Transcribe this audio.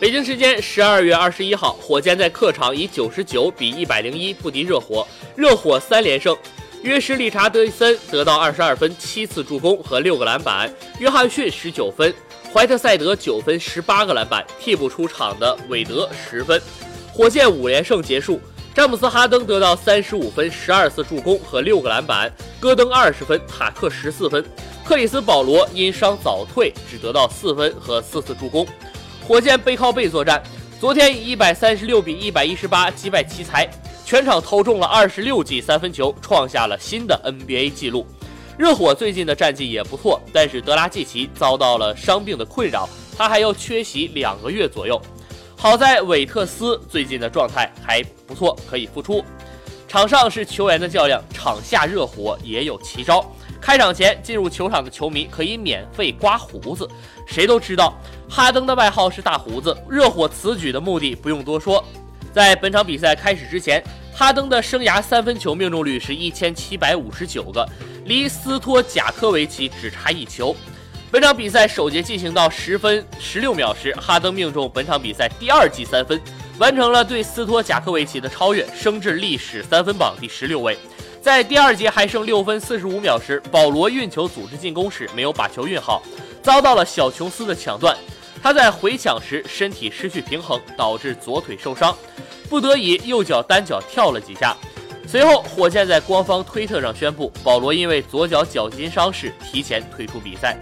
北京时间十二月二十一号，火箭在客场以九十九比一百零一不敌热火，热火三连胜。约什理查德森得到二十二分、七次助攻和六个篮板，约翰逊十九分，怀特塞德九分、十八个篮板，替补出场的韦德十分。火箭五连胜结束，詹姆斯哈登得到三十五分、十二次助攻和六个篮板，戈登二十分，塔克十四分，克里斯保罗因伤早退，只得到四分和四次助攻。火箭背靠背作战，昨天以一百三十六比一百一十八击败奇才，全场投中了二十六记三分球，创下了新的 NBA 纪录。热火最近的战绩也不错，但是德拉季奇遭到了伤病的困扰，他还要缺席两个月左右。好在韦特斯最近的状态还不错，可以复出。场上是球员的较量，场下热火也有奇招。开场前进入球场的球迷可以免费刮胡子。谁都知道哈登的外号是大胡子。热火此举的目的不用多说。在本场比赛开始之前，哈登的生涯三分球命中率是一千七百五十九个，离斯托贾科维奇只差一球。本场比赛首节进行到十分十六秒时，哈登命中本场比赛第二记三分，完成了对斯托贾科维奇的超越，升至历史三分榜第十六位。在第二节还剩六分四十五秒时，保罗运球组织进攻时没有把球运好，遭到了小琼斯的抢断。他在回抢时身体失去平衡，导致左腿受伤，不得已右脚单脚跳了几下。随后，火箭在官方推特上宣布，保罗因为左脚脚筋伤势提前退出比赛。